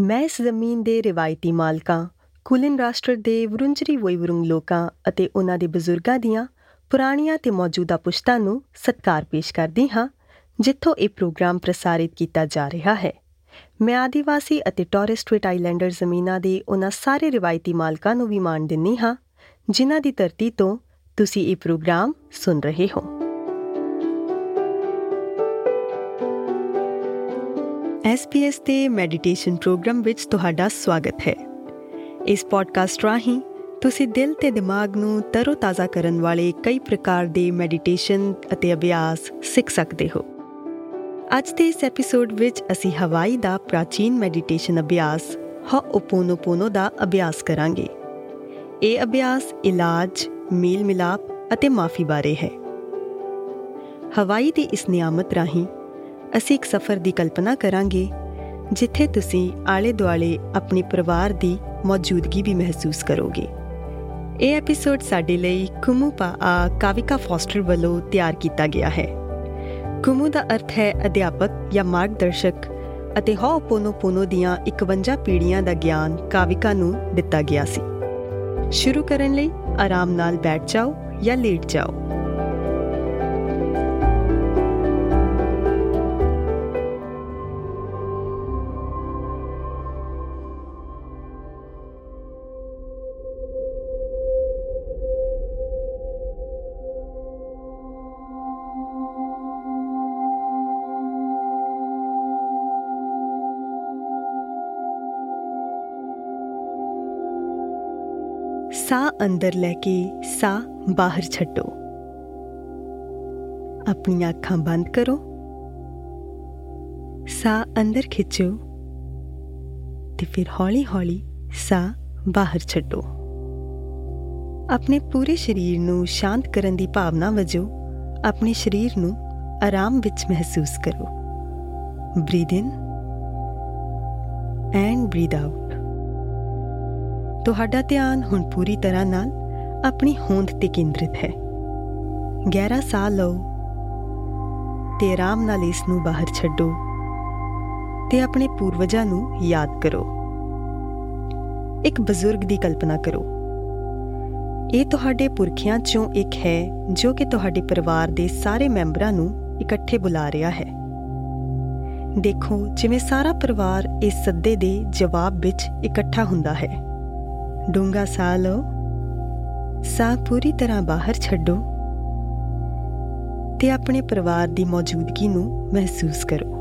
ਮੈਂ ਇਸ ਜ਼ਮੀਨ ਦੇ ਰਿਵਾਇਤੀ ਮਾਲਕਾਂ, ਕੁਲਿਨ ਰਾਸ਼ਟਰ ਦੇ ਵਰੁੰਜਰੀ ਵੋਇਵਰੁੰਗ ਲੋਕਾਂ ਅਤੇ ਉਹਨਾਂ ਦੇ ਬਜ਼ੁਰਗਾਂ ਦੀਆਂ ਪੁਰਾਣੀਆਂ ਤੇ ਮੌਜੂਦਾ ਪੁਸ਼ਤਾਂ ਨੂੰ ਸਤਿਕਾਰ ਪੇਸ਼ ਕਰਦੀ ਹਾਂ, ਜਿੱਥੋਂ ਇਹ ਪ੍ਰੋਗਰਾਮ ਪ੍ਰਸਾਰਿਤ ਕੀਤਾ ਜਾ ਰਿਹਾ ਹੈ। ਮੈਂ ਆਦੀਵਾਸੀ ਅਤੇ ਟੌਰਸ ਸਟ੍ਰੀਟ ਆਈਲੈਂਡਰ ਜ਼ਮੀਨਾਂ ਦੇ ਉਹਨਾਂ ਸਾਰੇ ਰਿਵਾਇਤੀ ਮਾਲਕਾਂ ਨੂੰ ਵੀ ਮਾਣ ਦਿੰਨੀ ਹਾਂ, ਜਿਨ੍ਹਾਂ ਦੀ ਧਰਤੀ ਤੋਂ ਤੁਸੀਂ ਇਹ ਪ੍ਰੋਗਰਾਮ ਸੁਣ ਰਹੇ ਹੋ। SPS ਤੇ ਮੈਡੀਟੇਸ਼ਨ ਪ੍ਰੋਗਰਾਮ ਵਿੱਚ ਤੁਹਾਡਾ ਸਵਾਗਤ ਹੈ। ਇਸ ਪੋਡਕਾਸਟ ਰਾਹੀਂ ਤੁਸੀਂ ਦਿਲ ਤੇ ਦਿਮਾਗ ਨੂੰ ਤਰੋਤਾਜ਼ਾ ਕਰਨ ਵਾਲੇ ਕਈ ਪ੍ਰਕਾਰ ਦੇ ਮੈਡੀਟੇਸ਼ਨ ਅਤੇ ਅਭਿਆਸ ਸਿੱਖ ਸਕਦੇ ਹੋ। ਅੱਜ ਦੇ ਇਸ ਐਪੀਸੋਡ ਵਿੱਚ ਅਸੀਂ ਹਵਾਈ ਦਾ ਪ੍ਰਾਚੀਨ ਮੈਡੀਟੇਸ਼ਨ ਅਭਿਆਸ ਹੋਪੋਨੋਪੋਨੋ ਦਾ ਅਭਿਆਸ ਕਰਾਂਗੇ। ਇਹ ਅਭਿਆਸ ਇਲਾਜ ਮੇਲ ਮਿਲਾਪ ਅਤੇ ਮਾਫੀ ਬਾਰੇ ਹੈ। ਹਵਾਈ ਦੀ ਇਸ ਨਿਆਮਤ ਰਾਹੀਂ ਅਸੀਂ ਇੱਕ ਸਫ਼ਰ ਦੀ ਕਲਪਨਾ ਕਰਾਂਗੇ, ਜਿੱਥੇ ਤੁਸੀਂ ਆਲੇ ਦੁਆਲੇ ਆਪਣੇ ਪਰਿਵਾਰ ਦੀ ਮੌਜੂਦਗੀ ਵੀ ਮਹਿਸੂਸ ਕਰੋਗੇ। ਇਹ ਐਪੀਸੋਡ ਸਾਡੇ ਲਈ ਕੁਮੂ ਪਾ ਕਾਵਿਕਾ ਫੋਸਟਰ ਵੱਲੋਂ ਤਿਆਰ ਕੀਤਾ ਗਿਆ ਹੈ। ਕੁਮੂ ਦਾ ਅਰਥ ਹੈ ਅਧਿਆਪਕ ਜਾਂ ਮਾਰਗਦਰਸ਼ਕ ਅਤੇ ਹੋਪੋਨੋਪੋਨੋ ਦੀਆਂ 51 ਪੀੜ੍ਹੀਆਂ ਦਾ ਗਿਆਨ ਕਾਵਿਕਾ ਨੂੰ ਦਿੱਤਾ ਗਿਆ ਸੀ। ਸ਼ੁਰੂ ਕਰਨ ਲਈ ਆਰਾਮ ਨਾਲ ਬੈਠ ਜਾਓ ਜਾਂ ਲੇਟ ਜਾਓ। ਸਾਹ ਅੰਦਰ ਲੈ ਕੇ ਸਾਹ ਬਾਹਰ ਛੱਡੋ। ਆਪਣੀਆਂ ਅੱਖਾਂ ਬੰਦ ਕਰੋ। ਸਾਹ ਅੰਦਰ ਖਿੱਚੋ ਤੇ ਫਿਰ ਹੌਲੀ-ਹੌਲੀ ਸਾਹ ਬਾਹਰ ਛੱਡੋ। ਆਪਣੇ ਪੂਰੇ ਸਰੀਰ ਨੂੰ ਸ਼ਾਂਤ ਕਰਨ ਦੀ ਭਾਵਨਾ ਵਜੋਂ ਆਪਣੇ ਸਰੀਰ ਨੂੰ ਆਰਾਮ ਵਿੱਚ ਮਹਿਸੂਸ ਕਰੋ। Breathe in and breathe out ਤੁਹਾਡਾ ਧਿਆਨ ਹੁਣ ਪੂਰੀ ਤਰ੍ਹਾਂ ਨਾਲ ਆਪਣੀ ਹੋਂਦ ਤੇ ਕੇਂਦਰਿਤ ਹੈ। ਗਹਿਰਾ ਸਾਹ ਲਓ ਤੇ ਆਰਾਮ ਨਾਲ ਇਸ ਨੂੰ ਬਾਹਰ ਛੱਡੋ ਤੇ ਆਪਣੇ ਪੂਰਵਜਾਂ ਨੂੰ ਯਾਦ ਕਰੋ। ਇੱਕ ਬਜ਼ੁਰਗ ਦੀ ਕਲਪਨਾ ਕਰੋ। ਇਹ ਤੁਹਾਡੇ ਪੁਰਖਿਆਂ ਚੋਂ ਇੱਕ ਹੈ ਜੋ ਕਿ ਤੁਹਾਡੇ ਪਰਿਵਾਰ ਦੇ ਸਾਰੇ ਮੈਂਬਰਾਂ ਨੂੰ ਇਕੱਠੇ ਬੁਲਾ ਰਿਹਾ ਹੈ। ਦੇਖੋ ਜਿਵੇਂ ਸਾਰਾ ਪਰਿਵਾਰ ਇਸ ਸੱਦੇ ਦੇ ਜਵਾਬ ਵਿੱਚ ਇਕੱਠਾ ਹੁੰਦਾ ਹੈ। ਡੂੰਗਾ ਸਾਹ ਲਓ। ਸਾਹ ਪੂਰੀ ਤਰ੍ਹਾਂ ਬਾਹਰ ਛੱਡੋ ਤੇ ਆਪਣੇ ਪਰਿਵਾਰ ਦੀ ਮੌਜੂਦਗੀ ਨੂੰ ਮਹਿਸੂਸ ਕਰੋ।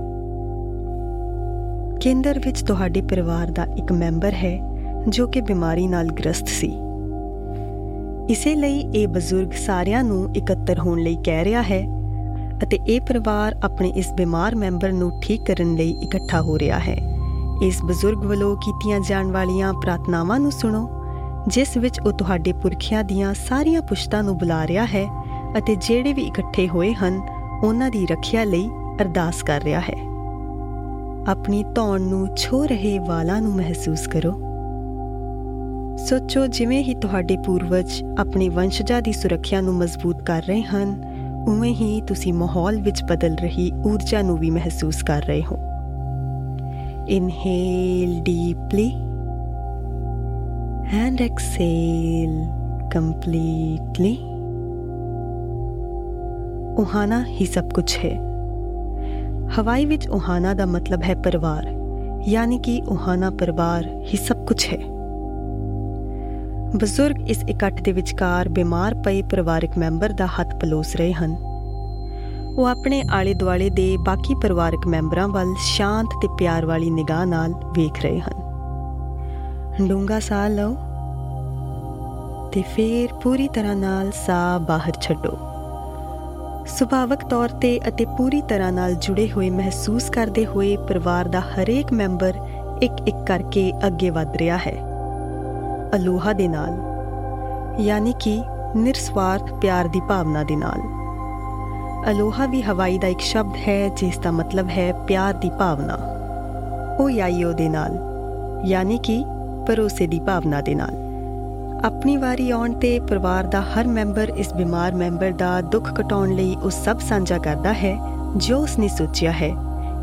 ਕੇਂਦਰ ਵਿੱਚ ਤੁਹਾਡੇ ਪਰਿਵਾਰ ਦਾ ਇੱਕ ਮੈਂਬਰ ਹੈ ਜੋ ਕਿ ਬਿਮਾਰੀ ਨਾਲ ਗ੍ਰਸਤ ਸੀ। ਇਸੇ ਲਈ ਇਹ ਬਜ਼ੁਰਗ ਸਾਰਿਆਂ ਨੂੰ ਇਕੱਤਰ ਹੋਣ ਲਈ ਕਹਿ ਰਿਹਾ ਹੈ ਅਤੇ ਇਹ ਪਰਿਵਾਰ ਆਪਣੇ ਇਸ ਬਿਮਾਰ ਮੈਂਬਰ ਨੂੰ ਠੀਕ ਕਰਨ ਲਈ ਇਕੱਠਾ ਹੋ ਰਿਹਾ ਹੈ। ਇਸ ਬਜ਼ੁਰਗ ਵੱਲੋਂ ਕੀਤੀਆਂ ਜਾਣ ਵਾਲੀਆਂ ਪ੍ਰਾਰਥਨਾਵਾਂ ਨੂੰ ਸੁਣੋ। ਜਿਸ ਵਿੱਚ ਉਹ ਤੁਹਾਡੇ ਪੁਰਖਿਆਂ ਦੀਆਂ ਸਾਰੀਆਂ ਪੁਸ਼ਤਾਂ ਨੂੰ ਬੁਲਾ ਰਿਹਾ ਹੈ ਅਤੇ ਜਿਹੜੇ ਵੀ ਇਕੱਠੇ ਹੋਏ ਹਨ, ਉਹਨਾਂ ਦੀ ਰੱਖਿਆ ਲਈ ਅਰਦਾਸ ਕਰ ਰਿਹਾ ਹੈ। ਆਪਣੀ ਧੌਣ ਨੂੰ ਛੋ ਰਹੇ ਵਾਲਾਂ ਨੂੰ ਮਹਿਸੂਸ ਕਰੋ। ਸੋਚੋ ਜਿਵੇਂ ਹੀ ਤੁਹਾਡੇ ਪੂਰਵਜ ਆਪਣੇ ਵੰਸ਼ਜਾਂ ਦੀ ਸੁਰੱਖਿਆ ਨੂੰ ਮਜ਼ਬੂਤ ਕਰ ਰਹੇ ਹਨ, ਉਵੇਂ ਹੀ ਤੁਸੀਂ ਮਾਹੌਲ ਵਿੱਚ ਬਦਲ ਰਹੀ ਊਰਜਾ ਨੂੰ ਵੀ ਮਹਿਸੂਸ ਕਰ ਰਹੇ ਹੋ। Inhale deeply. And exhale completely. ਉਹਾਨਾ ਹੀ ਸਭ ਕੁਝ ਹੈ ਹਵਾਈ ਵਿੱਚ ਉਹਾਨਾ ਦਾ ਮਤਲਬ ਹੈ ਪਰਿਵਾਰ ਯਾਨੀ ਕਿ ਉਹਾਨਾ ਪਰਿਵਾਰ ਹੀ ਸਭ ਕੁਝ ਹੈ ਬਜ਼ੁਰਗ ਇਸ ਇਕੱਠ ਦੇ ਵਿਚਕਾਰ ਬਿਮਾਰ ਪਏ ਪਰਿਵਾਰਕ ਮੈਂਬਰ ਦਾ ਹੱਥ ਪਲੋਸ ਰਹੇ ਹਨ ਉਹ ਆਪਣੇ ਆਲੇ ਦੁਆਲੇ ਦੇ ਬਾਕੀ ਪਰਿਵਾਰਕ ਮੈਂਬਰਾਂ ਵੱਲ ਸ਼ਾਂਤ ਤੇ ਪਿਆਰ ਵਾਲੀ ਨਿਗਾਹ ਨਾਲ ਵੇਖ ਰਹੇ ਹਨ ਡੂੰਘਾ ਸਾਹ ਲਓ ਤੇ ਫਿਰ ਪੂਰੀ ਤਰ੍ਹਾਂ ਨਾਲ ਸਾਹ ਬਾਹਰ ਛੱਡੋ। ਸੁਭਾਵਕ ਤੌਰ ਤੇ ਅਤੇ ਪੂਰੀ ਤਰ੍ਹਾਂ ਨਾਲ ਜੁੜੇ ਹੋਏ ਮਹਿਸੂਸ ਕਰਦੇ ਹੋਏ ਪਰਿਵਾਰ ਦਾ ਹਰੇਕ ਮੈਂਬਰ ਇੱਕ ਇੱਕ ਕਰਕੇ ਅੱਗੇ ਵਧ ਰਿਹਾ ਹੈ। ਅਲੋਹਾ ਦੇ ਨਾਲ, ਯਾਨੀ ਕਿ ਨਿਰਸਵਾਰਥ ਪਿਆਰ ਦੀ ਭਾਵਨਾ ਦੇ ਨਾਲ। ਅਲੋਹਾ ਵੀ ਹਵਾਈ ਦਾ ਇੱਕ ਸ਼ਬਦ ਹੈ, ਜਿਸ ਦਾ ਮਤਲਬ ਹੈ ਪਿਆਰ ਦੀ ਭਾਵਨਾ। ਉਹ ਯਾਈਓ ਦੇ ਨਾਲ, ਯਾਨੀ ਕਿ ਭਰੋਸੇ ਦੀ ਭਾਵਨਾ ਦੇ ਨਾਲ। ਆਪਣੀ ਵਾਰੀ ਆਉਣ ਤੇ ਪਰਿਵਾਰ ਦਾ ਹਰ ਮੈਂਬਰ ਇਸ ਬਿਮਾਰ ਮੈਂਬਰ ਦਾ ਦੁੱਖ ਘਟਾਉਣ ਲਈ ਉਹ ਸਭ ਸਾਂਝਾ ਕਰਦਾ ਹੈ, ਜੋ ਉਸਨੇ ਸੋਚਿਆ ਹੈ,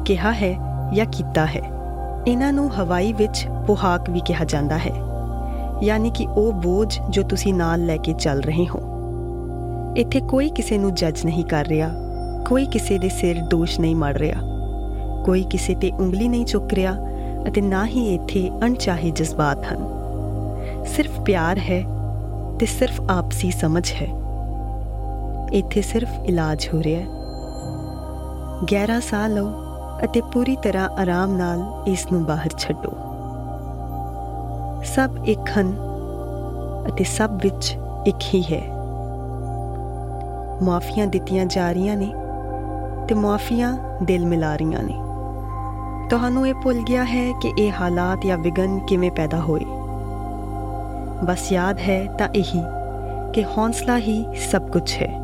ਕਿਹਾ ਹੈ ਜਾਂ ਕੀਤਾ ਹੈ। ਇਹਨਾਂ ਨੂੰ ਹਵਾਈ ਵਿੱਚ ਪੋਹਾਕ ਵੀ ਕਿਹਾ ਜਾਂਦਾ ਹੈ। ਯਾਨੀ ਕਿ ਉਹ ਬੋਝ ਜੋ ਤੁਸੀਂ ਨਾਲ ਲੈ ਕੇ ਚੱਲ ਰਹੇ ਹੋ। ਇੱਥੇ ਕੋਈ ਕਿਸੇ ਨੂੰ ਜੱਜ ਨਹੀਂ ਕਰ ਰਿਹਾ, ਕੋਈ ਕਿਸੇ ਦੇ ਸਿਰ ਦੋਸ਼ ਨਹੀਂ ਮੜ ਰਿਹਾ, ਕੋਈ ਕਿਸੇ ਤੇ ਉਂਗਲੀ ਨਹੀਂ ਚੁੱਕ ਰਿਹਾ ਅਤੇ ਨਾ ਹੀ ਇੱਥੇ ਅਣਚਾਹੇ ਜਜ਼ਬਾਤ ਹਨ। ਸਿਰਫ ਪਿਆਰ ਹੈ ਤੇ ਸਿਰਫ ਆਪਸੀ ਸਮਝ ਹੈ। ਇੱਥੇ ਸਿਰਫ ਇਲਾਜ ਹੋ ਰਿਹਾ ਹੈ। ਗਹਿਰਾ ਸਾਹ ਲਓ ਅਤੇ ਪੂਰੀ ਤਰ੍ਹਾਂ ਆਰਾਮ ਨਾਲ ਇਸ ਨੂੰ ਬਾਹਰ ਛੱਡੋ। ਸਭ ਇੱਕ ਹਨ ਅਤੇ ਸਭ ਵਿੱਚ ਇੱਕ ਹੀ ਹੈ। ਮਾਫੀਆਂ ਦਿੱਤੀਆਂ ਜਾ ਰਹੀਆਂ ਨੇ ਤੇ ਮਾਫੀਆਂ ਦਿਲ ਮਿਲਾ ਰਹੀਆਂ ਨੇ। ਤੁਹਾਨੂੰ ਇਹ ਭੁੱਲ ਗਿਆ ਹੈ ਕਿ ਇਹ ਹਾਲਾਤ ਜਾਂ ਵਿਗਨ ਕਿਵੇਂ ਪੈਦਾ ਹੋਏ। ਬਸ ਯਾਦ ਹੈ ਤਾਂ ਇਹੀ ਕਿ ਹੌਸਲਾ ਹੀ ਸਭ ਕੁਝ ਹੈ।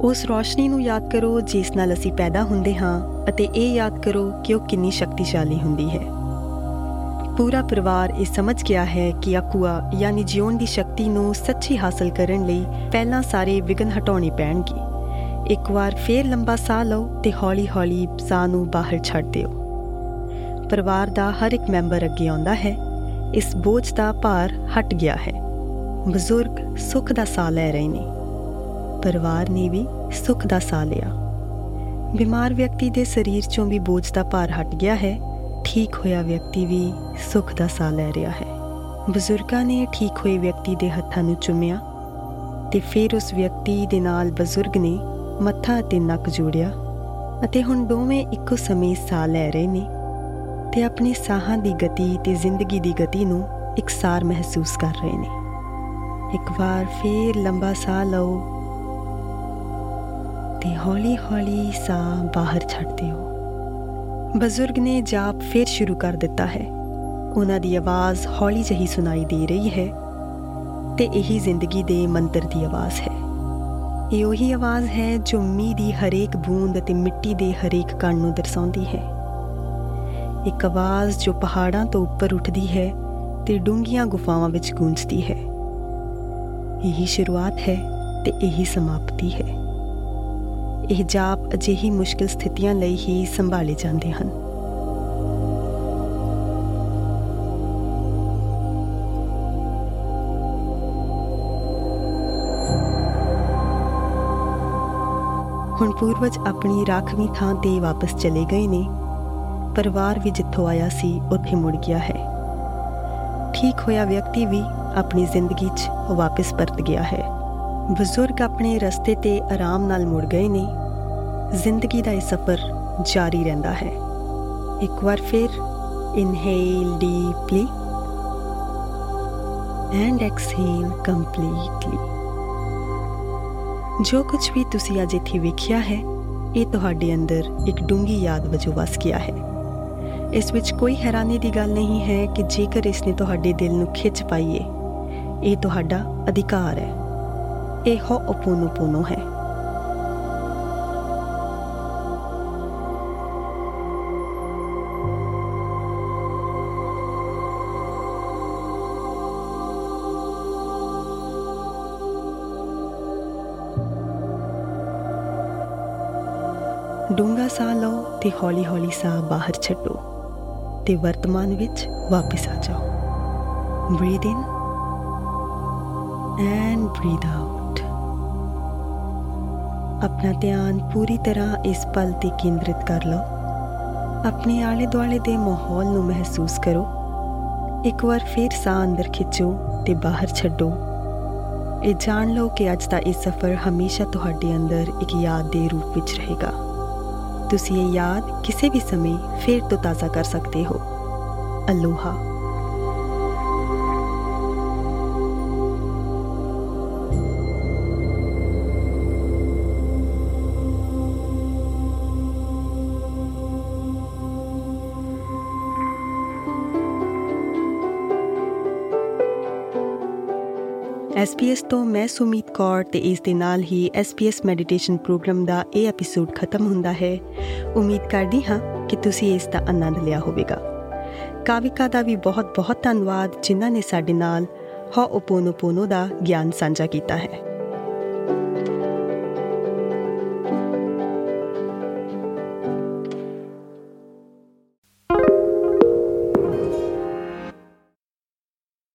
ਉਸ ਰੋਸ਼ਨੀ ਨੂੰ ਯਾਦ ਕਰੋ ਜਿਸ ਨਾਲ ਅਸੀਂ ਪੈਦਾ ਹੁੰਦੇ ਹਾਂ ਅਤੇ ਇਹ ਯਾਦ ਕਰੋ ਕਿ ਉਹ ਕਿੰਨੀ ਸ਼ਕਤੀਸ਼ਾਲੀ ਹੁੰਦੀ ਹੈ। ਪੂਰਾ ਪਰਿਵਾਰ ਇਹ ਸਮਝ ਗਿਆ ਹੈ ਕਿ ਅਕੂਆ ਯਾਨੀ ਜਿਉਣ ਦੀ ਸ਼ਕਤੀ ਨੂੰ ਸੱਚੀ ਹਾਸਲ ਕਰਨ ਲਈ ਪਹਿਲਾਂ ਸਾਰੇ ਵਿਗਨ ਹਟਾਉਣੇ ਪੈਣਗੇ। ਇੱਕ ਵਾਰ ਫੇਰ ਲੰਬਾ ਸਾਹ ਲਓ ਤੇ ਹੌਲੀ-ਹੌਲੀ ਸਾਹ ਨੂੰ ਬਾਹਰ ਛੱਡ ਦਿਓ। ਪਰਿਵਾਰ ਦਾ ਹਰ ਇੱਕ ਮੈਂਬਰ ਅੱਗੇ ਆਉਂਦਾ ਹੈ। ਇਸ ਬੋਝ ਦਾ ਭਾਰ ਹਟ ਗਿਆ ਹੈ। ਬਜ਼ੁਰਗ ਸੁੱਖ ਦਾ ਸਾਹ ਲੈ ਰਹੇ ਨੇ। ਪਰਿਵਾਰ ਨੇ ਵੀ ਸੁੱਖ ਦਾ ਸਾਹ ਲਿਆ। ਬਿਮਾਰ ਵਿਅਕਤੀ ਦੇ ਸਰੀਰ ਚੋਂ ਵੀ ਬੋਝ ਦਾ ਭਾਰ ਹਟ ਗਿਆ ਹੈ। ਠੀਕ ਹੋਇਆ ਵਿਅਕਤੀ ਵੀ ਸੁੱਖ ਦਾ ਸਾਹ ਲੈ ਰਿਹਾ ਹੈ। ਬਜ਼ੁਰਗਾਂ ਨੇ ਠੀਕ ਹੋਏ ਵਿਅਕਤੀ ਦੇ ਹੱਥਾਂ ਨੂੰ ਚੁੰਮਿਆ ਤੇ ਫਿਰ ਉਸ ਵਿਅਕਤੀ ਦੇ ਨਾਲ ਬਜ਼ੁਰਗ ਨੇ ਮੱਥਾ ਤੇ ਨੱਕ ਜੋੜਿਆ ਅਤੇ ਹੁਣ ਦੋਵੇਂ ਇੱਕੋ ਸਮੇਂ ਸਾਹ ਲੈ ਰਹੇ ਨੇ ਤੇ ਆਪਣੇ ਸਾਹਾਂ ਦੀ ਗਤੀ ਤੇ ਜ਼ਿੰਦਗੀ ਦੀ ਗਤੀ ਨੂੰ ਇਕਸਾਰ ਮਹਿਸੂਸ ਕਰ ਰਹੇ ਨੇ। ਇੱਕ ਵਾਰ ਫੇਰ ਲੰਬਾ ਸਾਹ ਲਓ ਤੇ ਹੌਲੀ-ਹੌਲੀ ਸਾਹ ਬਾਹਰ ਛੱਡ ਦਿਓ। ਬਜ਼ੁਰਗ ਨੇ ਜਾਪ ਫੇਰ ਸ਼ੁਰੂ ਕਰ ਦਿੱਤਾ ਹੈ। ਉਹਨਾਂ ਦੀ ਆਵਾਜ਼ ਹੌਲੀ ਜਹੀ ਸੁਣਾਈ ਦੇ ਰਹੀ ਹੈ ਤੇ ਇਹੀ ਜ਼ਿੰਦਗੀ ਦੇ ਮੰਤਰ ਦੀ ਆਵਾਜ਼ ਹੈ। ਇਹ ਉਹੀ ਆਵਾਜ਼ ਹੈ ਜੋ ਮੀਂਹ ਦੀ ਹਰੇਕ ਬੂੰਦ ਅਤੇ ਮਿੱਟੀ ਦੇ ਹਰੇਕ ਕਣ ਨੂੰ ਦਰਸਾਉਂਦੀ ਹੈ। ਇੱਕ ਆਵਾਜ਼ ਜੋ ਪਹਾੜਾਂ ਤੋਂ ਉੱਪਰ ਉੱਠਦੀ ਹੈ ਤੇ ਡੂੰਘੀਆਂ ਗੁਫਾਵਾਂ ਵਿੱਚ ਗੂੰਜਦੀ ਹੈ। ਇਹੀ ਸ਼ੁਰੂਆਤ ਹੈ ਤੇ ਇਹੀ ਸਮਾਪਤੀ ਹੈ। ਇਹ ਜਾਪ ਅਜਿਹੀ ਮੁਸ਼ਕਿਲ ਸਥਿਤੀਆਂ ਲਈ ਹੀ ਸੰਭਾਲੇ ਜਾਂਦੇ ਹਨ। ਹੁਣ ਪੂਰਵਜ ਆਪਣੀ ਰਾਖਵੀਂ ਥਾਂ ਤੇ ਵਾਪਸ ਚਲੇ ਗਏ ਨੇ। ਪਰਿਵਾਰ ਵੀ ਜਿੱਥੋਂ ਆਇਆ ਸੀ, ਉੱਥੇ ਮੁੜ ਗਿਆ ਹੈ। ਠੀਕ ਹੋਇਆ ਵਿਅਕਤੀ ਵੀ ਆਪਣੀ ਜ਼ਿੰਦਗੀ 'ਚ ਵਾਪਸ ਪਰਤ ਗਿਆ ਹੈ। ਬਜ਼ੁਰਗ ਆਪਣੇ ਰਸਤੇ ਤੇ ਆਰਾਮ ਨਾਲ ਮੁੜ ਗਏ ਨੇ। ਜ਼ਿੰਦਗੀ ਦਾ ਇਹ ਸਫ਼ਰ ਜਾਰੀ ਰਹਿੰਦਾ ਹੈ। ਇੱਕ ਵਾਰ ਫਿਰ inhale deeply and exhale completely. ਜੋ ਕੁਝ ਵੀ ਤੁਸੀਂ ਅੱਜ ਇੱਥੇ ਵੇਖਿਆ ਹੈ, ਇਹ ਤੁਹਾਡੇ ਅੰਦਰ ਇੱਕ ਡੂੰਗੀ ਯਾਦ ਵਜੋਂ ਵਸ ਗਿਆ ਹੈ। ਇਸ ਵਿੱਚ ਕੋਈ ਹੈਰਾਨੀ ਦੀ ਗੱਲ ਨਹੀਂ ਹੈ ਕਿ ਜੇਕਰ ਇਸ ਨੇ ਤੁਹਾਡੇ ਦਿਲ ਨੂੰ ਖਿੱਚ ਪਾਈਏ ਇਹ ਤੁਹਾਡਾ ਅਧਿਕਾਰ ਹੈ। ਇਹ ਹੋ oponopono ਹੈ। ਡੂੰਗਾ ਸਾਹ ਲਓ ਤੇ ਹੌਲੀ-ਹੌਲੀ ਸਾਹ ਬਾਹਰ ਛੱਡੋ ਤੇ ਵਰਤਮਾਨ ਵਿੱਚ ਵਾਪਸ ਆ ਜਾਓ। Breathe in and breathe out ਆਪਣਾ ਧਿਆਨ ਪੂਰੀ ਤਰ੍ਹਾਂ ਇਸ ਪਲ ਤੇ ਕੇਂਦਰਿਤ ਕਰ ਲਓ। ਆਪਣੇ ਆਲੇ ਦੁਆਲੇ ਦੇ ਮਾਹੌਲ ਨੂੰ ਮਹਿਸੂਸ ਕਰੋ। ਇੱਕ ਵਾਰ ਫਿਰ ਸਾਹ ਅੰਦਰ ਖਿੱਚੋ ਤੇ ਬਾਹਰ ਛੱਡੋ। ਇਹ ਜਾਣ ਲਓ ਕਿ ਅੱਜ ਦਾ ਇਹ ਸਫ਼ਰ ਹਮੇਸ਼ਾ ਤੁਹਾਡੇ ਅੰਦਰ ਇੱਕ ਯਾਦ ਦੇ ਰੂਪ ਵਿੱਚ ਰਹੇਗਾ। ਤੁਸੀਂ ਇਹ ਯਾਦ ਕਿਸੇ ਵੀ ਸਮੇਂ ਫੇਰ ਤੋਂ ਤਾਜ਼ਾ ਕਰ ਸਕਦੇ ਹੋ। ਅਲੋਹਾ। SPS ਤੋਂ ਮੈਂ ਸੁਮੀਤ ਕੌਰ ਤੇ ਇਸ ਦੇ ਨਾਲ ਹੀ SPS ਮੈਡੀਟੇਸ਼ਨ ਪ੍ਰੋਗਰਾਮ ਦਾ ਇਹ ਐਪੀਸੋਡ ਖਤਮ ਹੁੰਦਾ ਹੈ। ਉਮੀਦ ਕਰਦੀ ਹਾਂ ਕਿ ਤੁਸੀਂ ਇਸ ਦਾ ਆਨੰਦ ਲਿਆ ਹੋਵੇਗਾ। ਕਾਵਿਕਾ ਦਾ ਵੀ ਬਹੁਤ ਬਹੁਤ ਧੰਨਵਾਦ ਜਿਨ੍ਹਾਂ ਨੇ ਸਾਡੇ ਨਾਲ ਹੋ ਓਪੋਨੋਪੋਨੋ ਦਾ ਗਿਆਨ ਸਾਂਝਾ ਕੀਤਾ ਹੈ।